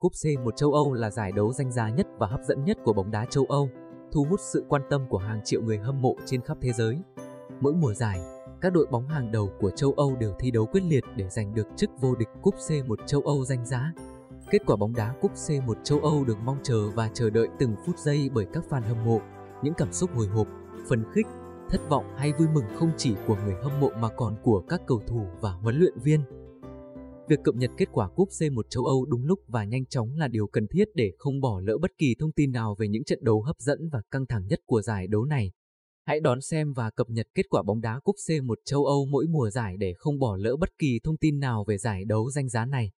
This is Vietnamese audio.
Cúp C1 châu Âu là giải đấu danh giá nhất và hấp dẫn nhất của bóng đá châu Âu, thu hút sự quan tâm của hàng triệu người hâm mộ trên khắp thế giới. Mỗi mùa giải, các đội bóng hàng đầu của châu Âu đều thi đấu quyết liệt để giành được chức vô địch Cúp C1 châu Âu danh giá. Kết quả bóng đá Cúp C1 châu Âu được mong chờ và chờ đợi từng phút giây bởi các fan hâm mộ. Những cảm xúc hồi hộp, phấn khích, thất vọng hay vui mừng không chỉ của người hâm mộ mà còn của các cầu thủ và huấn luyện viên. Việc cập nhật kết quả Cúp C1 châu Âu đúng lúc và nhanh chóng là điều cần thiết để không bỏ lỡ bất kỳ thông tin nào về những trận đấu hấp dẫn và căng thẳng nhất của giải đấu này. Hãy đón xem và cập nhật kết quả bóng đá Cúp C1 châu Âu mỗi mùa giải để không bỏ lỡ bất kỳ thông tin nào về giải đấu danh giá này.